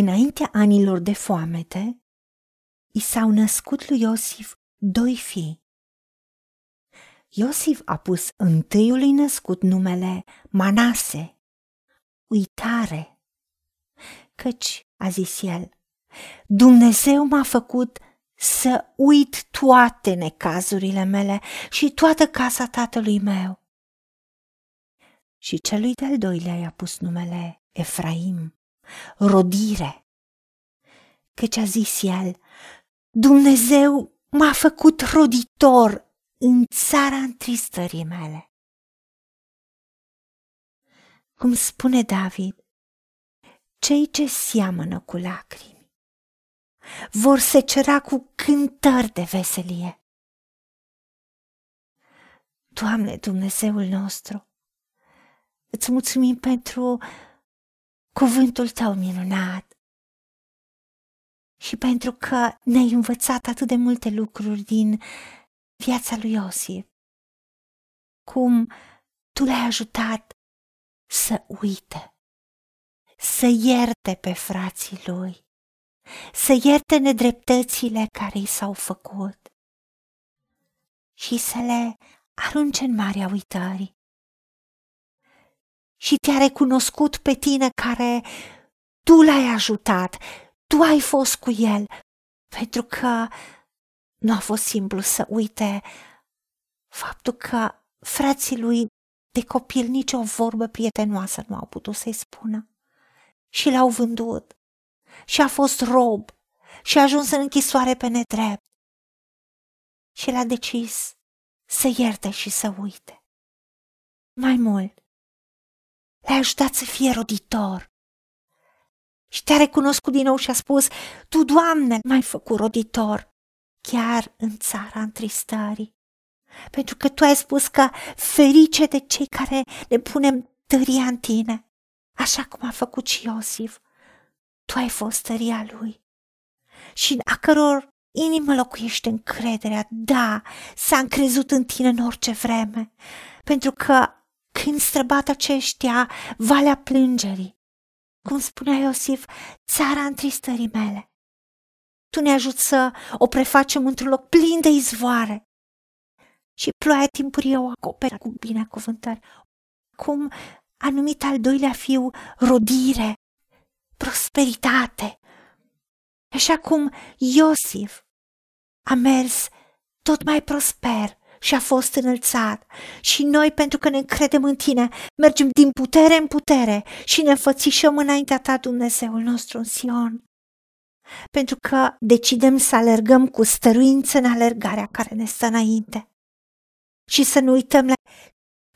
Înaintea anilor de foamete, i s-au născut lui Iosif doi fii. Iosif a pus întâiului născut numele Manase, uitare, căci, a zis el, Dumnezeu m-a făcut să uit toate necazurile mele și toată casa tatălui meu. Și celui de-al doilea i-a pus numele Efraim, rodire, căci a zis el, Dumnezeu m-a făcut roditor în țara întristării mele. Cum spune David, cei ce seamănă cu lacrimi vor secera cu cântări de veselie. Doamne Dumnezeul nostru, îți mulțumim pentru cuvântul tău minunat și pentru că ne-ai învățat atât de multe lucruri din viața lui Iosif, cum tu l-ai ajutat să uite, să ierte pe frații lui, să ierte nedreptățile care i s-au făcut și să le arunce în marea uitării. Și te-a recunoscut pe tine care tu l-ai ajutat, tu ai fost cu el, pentru că nu a fost simplu să uite faptul că frații lui de copil nicio vorbă prietenoasă nu au putut să-i spună. Și l-au vândut și a fost rob și a ajuns în închisoare pe nedrept. Și l-a decis să ierte și să uite. Mai mult, l-a ajutat să fie roditor. Și te-a recunoscut din nou și a spus, Tu, Doamne, m-ai făcut roditor chiar în țara întristării. Pentru că tu ai spus că ferice de cei care ne punem tăria în tine, așa cum a făcut și Iosif. Tu ai fost tăria lui și a căror inimă locuiește încrederea. Da, s-a încrezut în tine în orice vreme, pentru că când străbat aceștia valea plângerii, cum spunea Iosif, țara întristării mele, tu ne ajuți să o prefacem într-un loc plin de izvoare. Și ploaia timpurie o acoperă cu binecuvântări. Cum a numit al doilea fiu rodire, prosperitate. Așa cum Iosif a mers tot mai prosper și a fost înălțat. Și noi, pentru că ne încredem în tine, mergem din putere în putere și ne înfățișăm înaintea ta, Dumnezeul nostru, în Sion. Pentru că decidem să alergăm cu stăruință în alergarea care ne stă înainte. Și să nu uităm la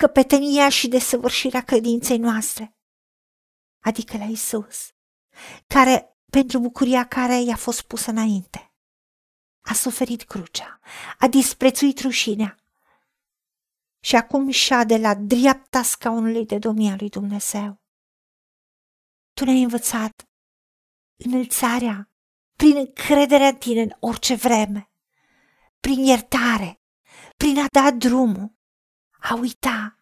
căpetenia și desăvârșirea credinței noastre, adică la Isus, care, pentru bucuria care i-a fost pusă înainte, a suferit crucea, a disprețuit rușinea și acum șade la dreapta scaunului de domnia lui Dumnezeu. Tu ne-ai învățat înălțarea prin încrederea în tine în orice vreme, prin iertare, prin a da drumul, a uita,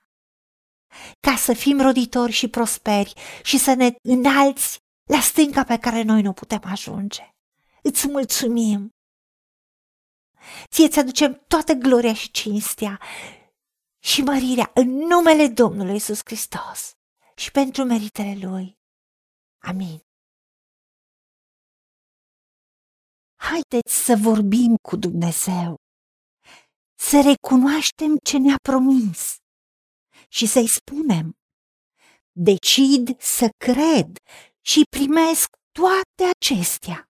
ca să fim roditori și prosperi și să ne înalți la stânca pe care noi nu putem ajunge. Îți mulțumim! Ție ți aducem toată gloria și cinstea și mărirea în numele Domnului Isus Hristos și pentru meritele Lui. Amin. Haideți să vorbim cu Dumnezeu, să recunoaștem ce ne-a promis și să-i spunem, decid să cred și primesc toate acestea.